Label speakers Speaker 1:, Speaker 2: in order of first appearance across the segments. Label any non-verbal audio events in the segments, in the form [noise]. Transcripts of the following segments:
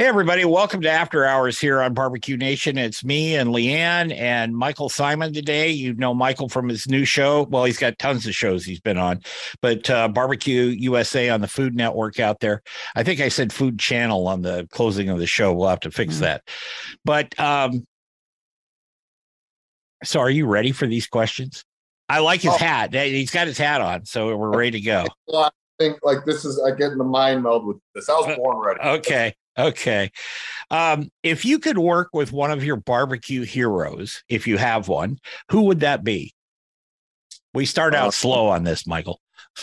Speaker 1: Hey, everybody, welcome to After Hours here on Barbecue Nation. It's me and Leanne and Michael Symon today. You know Michael from his new show. Well, he's got tons of shows he's been on, but uh, Barbecue USA on the Food Network out there. I think I said Food Channel on the closing of the show. We'll have to fix mm-hmm. that. But um, so are you ready for these questions? I like his oh. hat. He's got his hat on, so we're ready to go. [laughs]
Speaker 2: I think like this is I get in the mind meld with this. I was uh, born ready.
Speaker 1: Okay. Okay. Um, if you could work with one of your barbecue heroes, if you have one, who would that be? We start out uh, slow on this, Michael.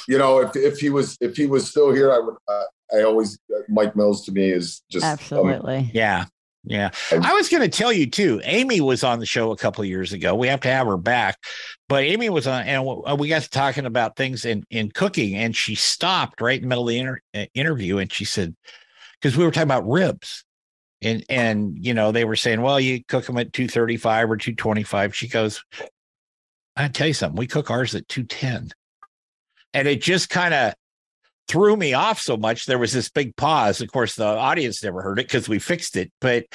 Speaker 2: You know, if, if he was if he was still here, I would. Uh, I always uh, Mike Mills to me is just
Speaker 3: absolutely.
Speaker 1: Um, yeah, yeah. I was going to tell you too. Amy was on the show a couple of years ago. We have to have her back, but Amy was on, and we got to talking about things in in cooking, and she stopped right in the middle of the inter- uh, interview, and she said because we were talking about ribs and and you know they were saying well you cook them at 235 or 225 she goes i tell you something we cook ours at 210 and it just kind of threw me off so much there was this big pause. Of course the audience never heard it because we fixed it but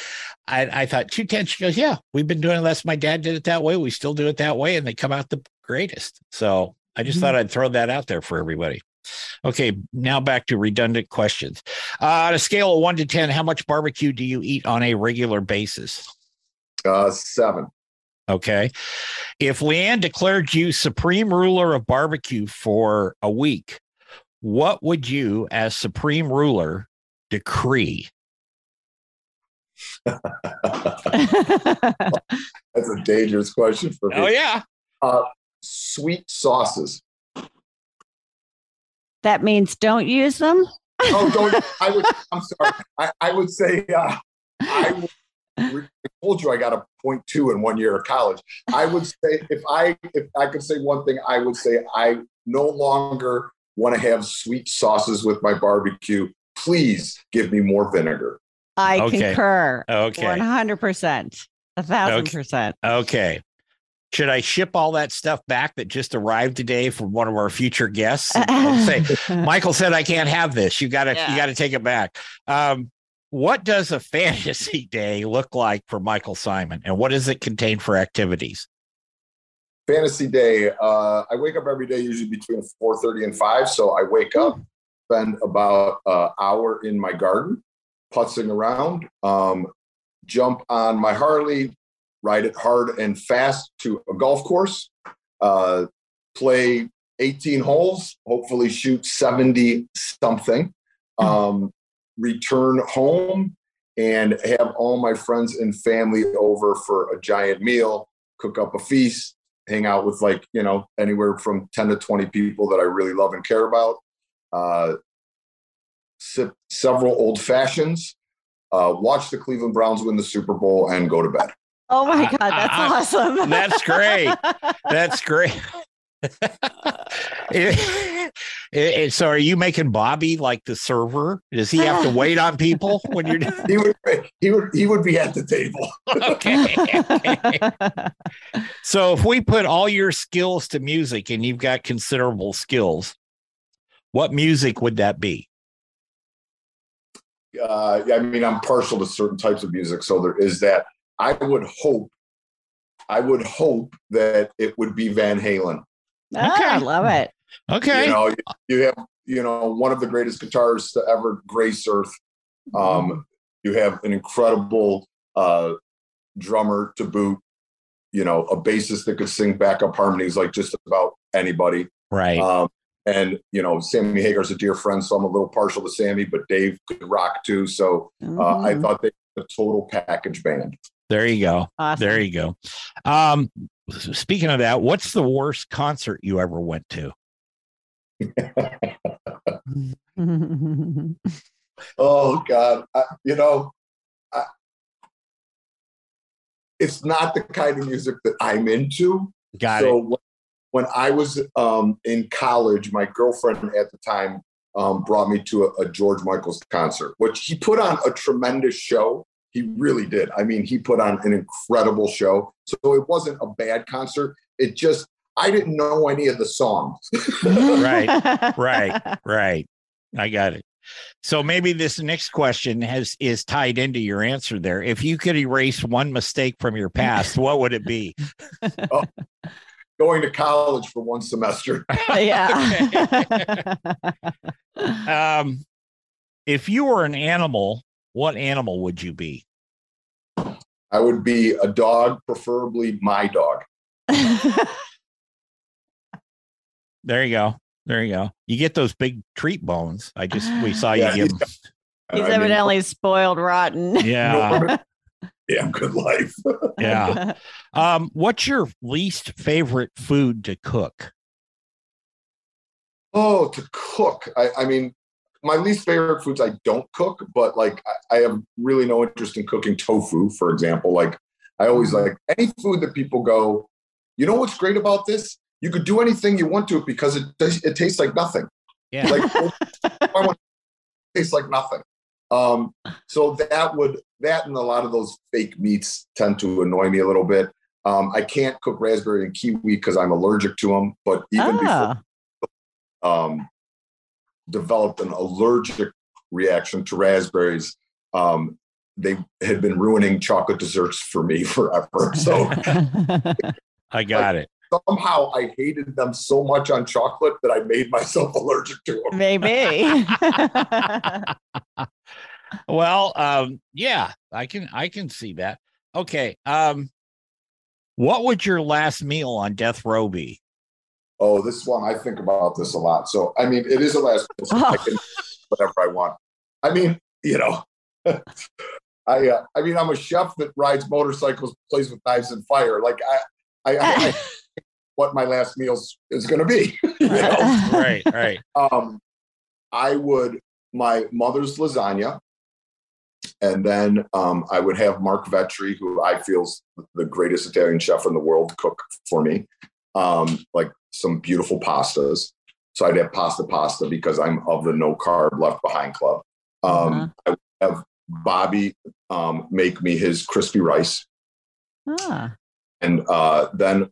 Speaker 1: I, I thought 210 she goes yeah we've been doing this my dad did it that way. We still do it that way and they come out the greatest. So i just mm-hmm. thought i'd throw that out there for everybody Okay, now back to redundant questions. Uh, on a scale of one to 10, how much barbecue do you eat on a regular basis?
Speaker 2: Uh, seven.
Speaker 1: Okay. If Leanne declared you supreme ruler of barbecue for a week, what would you, as supreme ruler, decree? [laughs] [laughs]
Speaker 2: That's a dangerous question for me.
Speaker 1: Oh, yeah.
Speaker 2: Uh, sweet sauces.
Speaker 3: That means don't use them.
Speaker 2: oh, don't. [laughs] I would. I'm sorry. I, I would say. Uh, I, would, I told you I got a point two in one year of college. I would say if I if I could say one thing, I would say I no longer want to have sweet sauces with my barbecue. Please give me more vinegar.
Speaker 3: I okay. concur.
Speaker 1: Okay.
Speaker 3: One hundred percent. A thousand percent.
Speaker 1: Okay. Should I ship all that stuff back that just arrived today from one of our future guests? [laughs] say, Michael said I can't have this. You gotta yeah. you gotta take it back. Um, what does a [laughs] fantasy day look like for Michael Symon, and what does it contain for activities?
Speaker 2: Fantasy day. Uh, I wake up every day, usually between four thirty and five. So I wake up, spend about an hour in my garden, putzing around. Um, jump on my Harley, ride it hard and fast to a golf course, uh, play 18 holes, hopefully shoot 70 something, hmm. um, return home and have all my friends and family over for a giant meal, cook up a feast, hang out with like, you know, anywhere from 10 to 20 people that I really love and care about. Uh, sip several old fashions, uh, watch the Cleveland Browns win the Super Bowl, and go to bed.
Speaker 3: Oh my God, that's awesome. [laughs]
Speaker 1: that's great. That's great. [laughs] it, it, so are you making Bobby like the server? Does he have to [laughs] wait on people when you're
Speaker 2: he would he would he would be at the table.
Speaker 1: okay. okay. So if we put all your skills to music and you've got considerable skills, what music would that be?
Speaker 2: Uh, I mean, I'm partial to certain types of music, so there is that. I would hope, I would hope that it would be Van Halen.
Speaker 3: Ah, okay. I love it.
Speaker 1: Okay.
Speaker 2: You know, you have, you know, one of the greatest guitarists to ever grace earth. Um, mm-hmm. you have an incredible uh, drummer to boot, you know, a bassist that could sing backup harmonies like just about anybody.
Speaker 1: Right. Um,
Speaker 2: and you know, Sammy Hagar's a dear friend, so I'm a little partial to Sammy, but Dave could rock too. So uh, mm-hmm. I thought they were a total package band.
Speaker 1: There you go. Awesome. There you go. Um, speaking of that, what's the worst concert you ever went to? [laughs]
Speaker 2: oh God, I, you know, I, it's not the kind of music that I'm into.
Speaker 1: Got so
Speaker 2: it. When I was um, in college, my girlfriend at the time um, brought me to a, a George Michael's concert, which he put on a tremendous show. He really did. I mean, he put on an incredible show. So it wasn't a bad concert. It just I didn't know any of the songs. [laughs]
Speaker 1: right, [laughs] right, right. I got it. So maybe this next question has is tied into your answer there. If you could erase one mistake from your past, what would it be? [laughs] oh,
Speaker 2: going to college for one semester.
Speaker 3: yeah.
Speaker 1: um, if you were an animal, what animal would you be?
Speaker 2: I would be a dog, preferably my dog. [laughs]
Speaker 1: There you go. There you go. You get those big treat bones. I just we [sighs] saw you give. Them.
Speaker 3: He's evidently mean, spoiled rotten. [laughs]
Speaker 1: Yeah. [laughs]
Speaker 2: yeah, good life.
Speaker 1: yeah. Um, what's your least favorite food to cook?
Speaker 2: Oh, to cook. I, I mean, my least favorite foods I don't cook, but like I, I have really no interest in cooking tofu, for example. Like I always mm. like any food that people go, you know what's great about this? you could do anything you want to it because it it tastes like nothing.
Speaker 1: Yeah.
Speaker 2: Like [laughs] I want tastes like nothing. Um, so that would that and a lot of those fake meats tend to annoy me a little bit. Um, I can't cook raspberry and kiwi because I'm allergic to them. But even ah. before um, developed an allergic reaction to raspberries, um, they had been ruining chocolate desserts for me [laughs] forever. So [laughs]
Speaker 1: I got like, it
Speaker 2: somehow I hated them so much on chocolate that I made myself [laughs] allergic to them.
Speaker 3: Maybe.
Speaker 1: well, um, yeah, I can I can see that. Okay. Um, what would your last meal on death row be?
Speaker 2: Oh, this one I think about this a lot. So I mean, it is a last [laughs] meal. Oh. I can whatever I want. I mean, you know. [laughs] I uh, I mean I'm a chef that rides motorcycles, plays with knives and fire. Like I I, I, [laughs] what my last meal is going to be.
Speaker 1: you know? right, right.
Speaker 2: Um, I would my mother's lasagna, and then um, I would have Marc Vetri, who I feel is the greatest Italian chef in the world, cook for me, um, like some beautiful pastas. So I'd have pasta pasta because I'm of the no carb left behind club. Um, uh-huh. I would have Bobby um, make me his crispy rice. Ah. And uh, then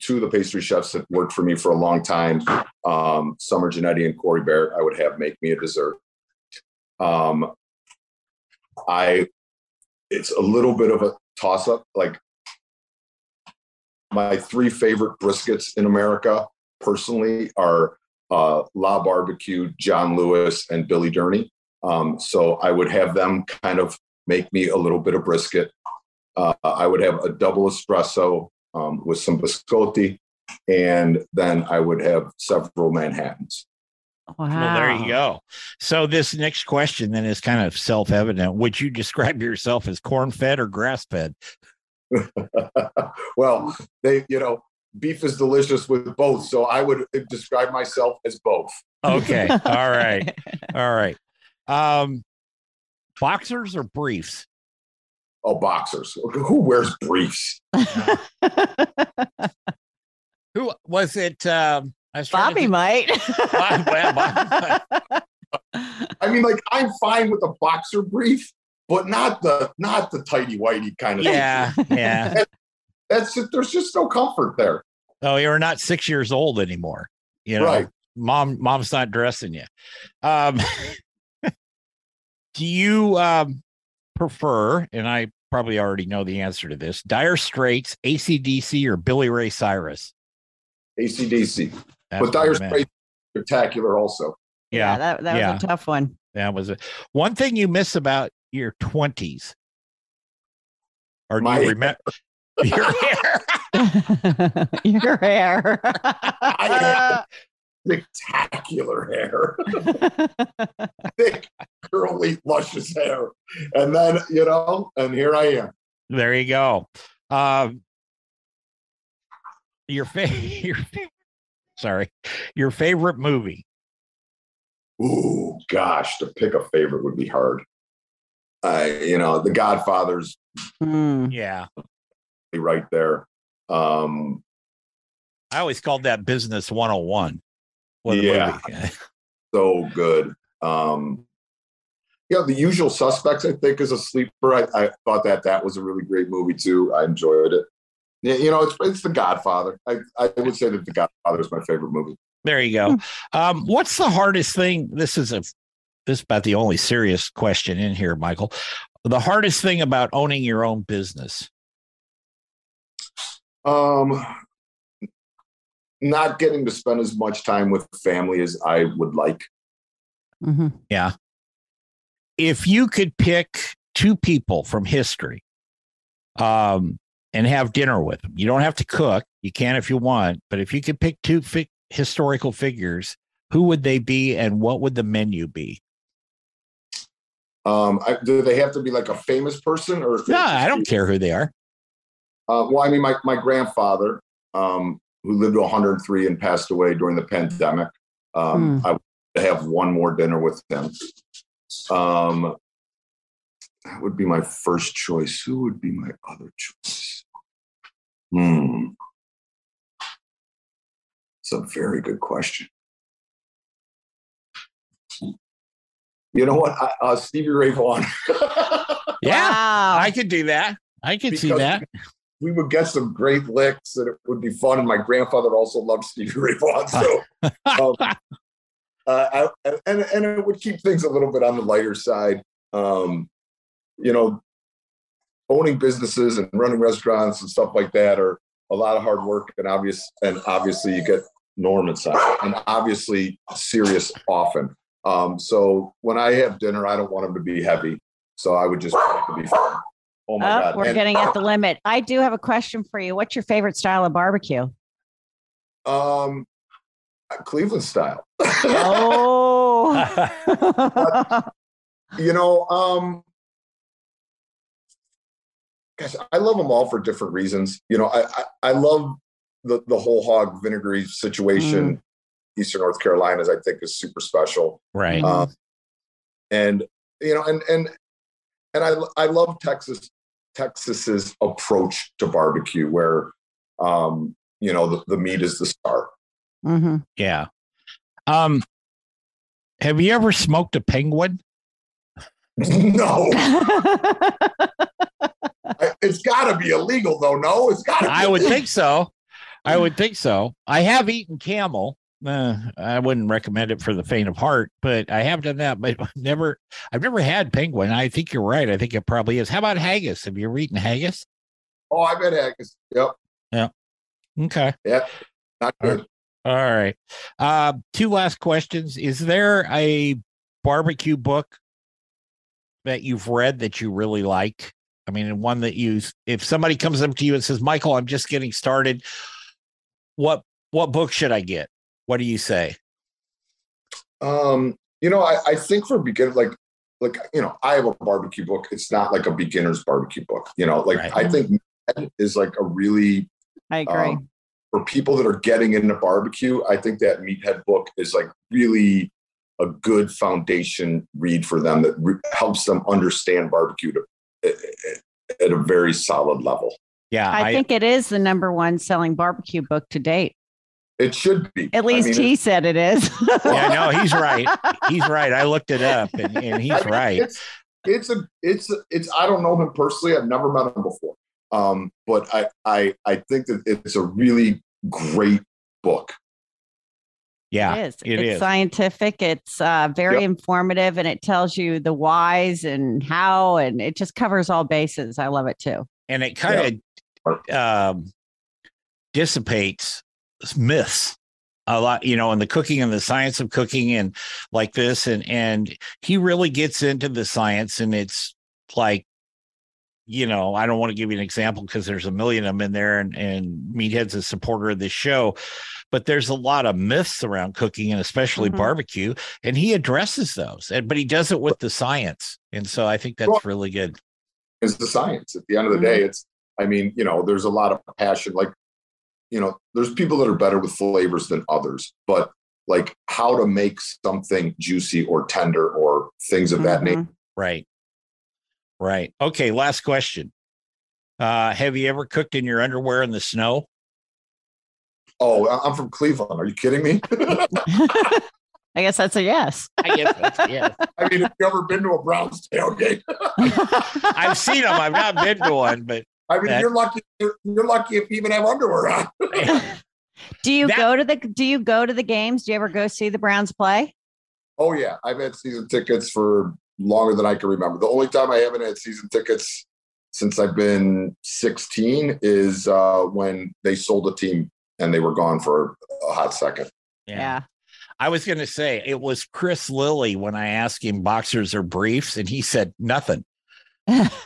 Speaker 2: two of the pastry chefs that worked for me for a long time, um, Summer Genetti and Corey Barrett, I would have make me a dessert. Um, I, it's a little bit of a toss up. Like my three favorite briskets in America personally are uh, La Barbecue, John Lewis, and Billy Durney. Um, so I would have them kind of make me a little bit of brisket. Uh, I would have a double espresso um, with some biscotti, and then I would have several Manhattans.
Speaker 1: Wow. Well, there you go. So this next question then is kind of self-evident. Would you describe yourself as corn-fed or grass-fed? [laughs]
Speaker 2: well, they, you know, beef is delicious with both, so I would describe myself as both.
Speaker 1: Okay. [laughs] All right. All right. Um, boxers or briefs?
Speaker 2: Oh, boxers. Who wears briefs? [laughs]
Speaker 1: Who was it? Um,
Speaker 3: I Bobby might.
Speaker 2: I mean, like I'm fine with a boxer brief, but not the not the tidy whitey kind of.
Speaker 1: Yeah, thing. [laughs] yeah. That,
Speaker 2: that's there's just no comfort there.
Speaker 1: Oh, you're not six years old anymore. You know, right. mom, mom's not dressing you. Um, [laughs] do you um, prefer, and I probably already know the answer to this Dire Straits, ACDC, or Billy Ray Cyrus?
Speaker 2: ACDC. That's but Dire Straits spectacular also.
Speaker 1: Yeah.
Speaker 3: yeah that, that yeah. was a tough one.
Speaker 1: That was a, one thing you miss about your 20s. Or do My, you remember [laughs]
Speaker 3: your hair? [laughs] [laughs] your hair.
Speaker 2: I, have spectacular hair, thick, curly, luscious hair, and then you know, and here I am.
Speaker 1: There you go. Um, your favorite, your favorite, sorry, your favorite movie.
Speaker 2: Ooh, gosh, to pick a favorite would be hard. I, you know, The Godfather's
Speaker 3: Mm.
Speaker 1: Yeah,
Speaker 2: right there. Um,
Speaker 1: I always called that business 101. What a
Speaker 2: Yeah. [laughs] so good. Um, yeah, The Usual Suspects, I think, is a sleeper. I, I thought that that was a really great movie too. I enjoyed it. Yeah, you know, it's it's The Godfather. I, I would say that The Godfather is my favorite movie.
Speaker 1: There you go. Um, what's the hardest thing? This is a this is about the only serious question in here, Michael. The hardest thing about owning your own business.
Speaker 2: Um, not getting to spend as much time with family as I would like.
Speaker 3: Mm-hmm.
Speaker 1: Yeah. If you could pick two people from history um, and have dinner with them, you don't have to cook. You can if you want, but if you could pick two fi- historical figures, who would they be and what would the menu be?
Speaker 2: Um, I, do they have to be like a famous person or?
Speaker 1: No, I don't care who they are.
Speaker 2: Uh, well, I mean, my, my grandfather, um, who lived to 103 and passed away during the pandemic, um, I would have one more dinner with him. Um, that would be my first choice. Who would be my other choice? Hmm. It's a very good question. You know what? I, uh, Stevie Ray Vaughan. [laughs]
Speaker 1: Yeah,
Speaker 3: Wow.
Speaker 1: I could do that. I could see that.
Speaker 2: we would get some great licks and it would be fun. And my grandfather also loved Stevie Ray Vaughan. So, [laughs] um, uh, I, and, and it would keep things a little bit on the lighter side. Um, you know, owning businesses and running restaurants and stuff like that are a lot of hard work and obvious. And obviously you get Norm inside and obviously serious often. Um, so when I have dinner, I don't want them to be heavy. So I would just want to be fun. Oh my
Speaker 3: Oh,
Speaker 2: God.
Speaker 3: we're
Speaker 2: And-
Speaker 3: getting at the limit. I do have a question for you. What's your favorite style of barbecue?
Speaker 2: Um, Cleveland style.
Speaker 3: Oh. [laughs] [laughs]
Speaker 2: you know, um, gosh, I love them all for different reasons. You know, I I, I love the the whole hog vinegary situation. Eastern North Carolina's, I think, is super special.
Speaker 1: Right.
Speaker 2: Uh, and you know, and and and I I love Texas Texas's approach to barbecue, where um, you know the, the meat is the star.
Speaker 3: hmm
Speaker 1: yeah. Um, have you ever smoked a penguin? [laughs]
Speaker 2: no, [laughs] it's got to be illegal though. No, it's got to.
Speaker 1: I would think so. I would think so. I have eaten camel. Uh, I wouldn't recommend it for the faint of heart, but I have done that. But I've [laughs] never, I've never had penguin. I think you're right. I think it probably is. How about haggis? Have you eaten haggis?
Speaker 2: Oh, I bet haggis. Yep. Yeah.
Speaker 1: Okay. Yeah.
Speaker 2: Not good.
Speaker 1: All right. Uh, two last questions. Is there a barbecue book that you've read that you really like? I mean, one that you, if somebody comes up to you and says, Michael, I'm just getting started. What, what book should I get? What do you say?
Speaker 2: Um, you know, I, I think for beginner, like, like you know, I have a barbecue book. It's not like a beginner's barbecue book. You know, like
Speaker 1: Right.
Speaker 2: I think is like a really
Speaker 3: I agree.
Speaker 2: um, for people that are getting into barbecue. I think that Meathead book is like really a good foundation read for them that re- helps them understand barbecue to, at, at a very solid level.
Speaker 1: Yeah.
Speaker 3: I, think it is the number one selling barbecue book to date.
Speaker 2: It should be.
Speaker 3: At least
Speaker 2: I mean,
Speaker 3: he said it is.
Speaker 1: yeah, no, he's [laughs] right. He's right. I looked it up and, and he's
Speaker 2: I mean,
Speaker 1: right.
Speaker 2: It's it's a it's a, it's I don't know him personally. I've never met him before. Um, but I I I think that it's a really great book.
Speaker 1: Yeah.
Speaker 3: it is.
Speaker 1: it
Speaker 3: it's
Speaker 1: is.
Speaker 3: scientific. It's uh, very
Speaker 2: Yep.
Speaker 3: informative, and it tells you the whys and how, and it just covers all bases. I love it too.
Speaker 1: and it kind of um, dissipates myths a lot you know in the cooking and the science of cooking and like this and and he really gets into the science and it's like you know i don't want to give you an example because there's a million of them in there and and meathead's a supporter of this show but there's a lot of myths around cooking and especially
Speaker 3: Mhm.
Speaker 1: barbecue, and he addresses those. And but he does it with the science, and so I think that's
Speaker 2: Well-
Speaker 1: really good.
Speaker 2: is the science. At the end of the
Speaker 3: Mm-hmm.
Speaker 2: day, it's, I mean, you know, there's a lot of passion. Like, you know, there's people that are better with flavors than others, but like how to make something juicy or tender or things of that
Speaker 3: Mhm.
Speaker 2: nature.
Speaker 1: Right. Right. Okay. Last question. Uh, have you ever cooked in your underwear in the snow?
Speaker 2: Oh, I- I'm from Cleveland. Are you kidding me? [laughs]
Speaker 3: I guess that's a yes.
Speaker 1: I guess that's, yeah. [laughs]
Speaker 2: I mean, have you ever been to a Browns tailgate? [laughs]
Speaker 1: I've seen them. I've not been to one, but
Speaker 2: I mean,
Speaker 1: That-
Speaker 2: you're lucky. You're, you're lucky if you even have underwear on. [laughs] [laughs]
Speaker 3: do you
Speaker 1: That-
Speaker 3: go to the do you go to the games? Do you ever go see the Browns play?
Speaker 2: Oh yeah, I've had season tickets for longer than I can remember. The only time I haven't had season tickets since I've been 16 is uh, when they sold a team and they were gone for a hot second.
Speaker 3: Yeah.
Speaker 1: I was going to say it was Chris Lilly when I asked him boxers or briefs, and he said nothing.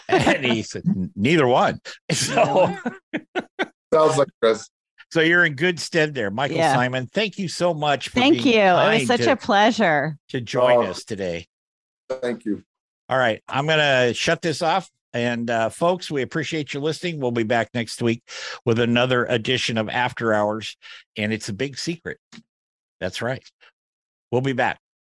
Speaker 1: And he said neither one. [laughs] So, [laughs]
Speaker 2: Sounds like Chris.
Speaker 1: so you're in good stead there, Michael
Speaker 3: Yeah.
Speaker 1: Symon. Thank you so much. For
Speaker 3: Thank you. It was such
Speaker 1: to,
Speaker 3: a pleasure.
Speaker 1: to join
Speaker 2: Oh.
Speaker 1: us today.
Speaker 2: Thank you.
Speaker 1: All right, I'm going to shut this off. And uh, folks, we appreciate you listening. We'll be back next week with another edition of After Hours, and it's a big secret. That's right. We'll be back.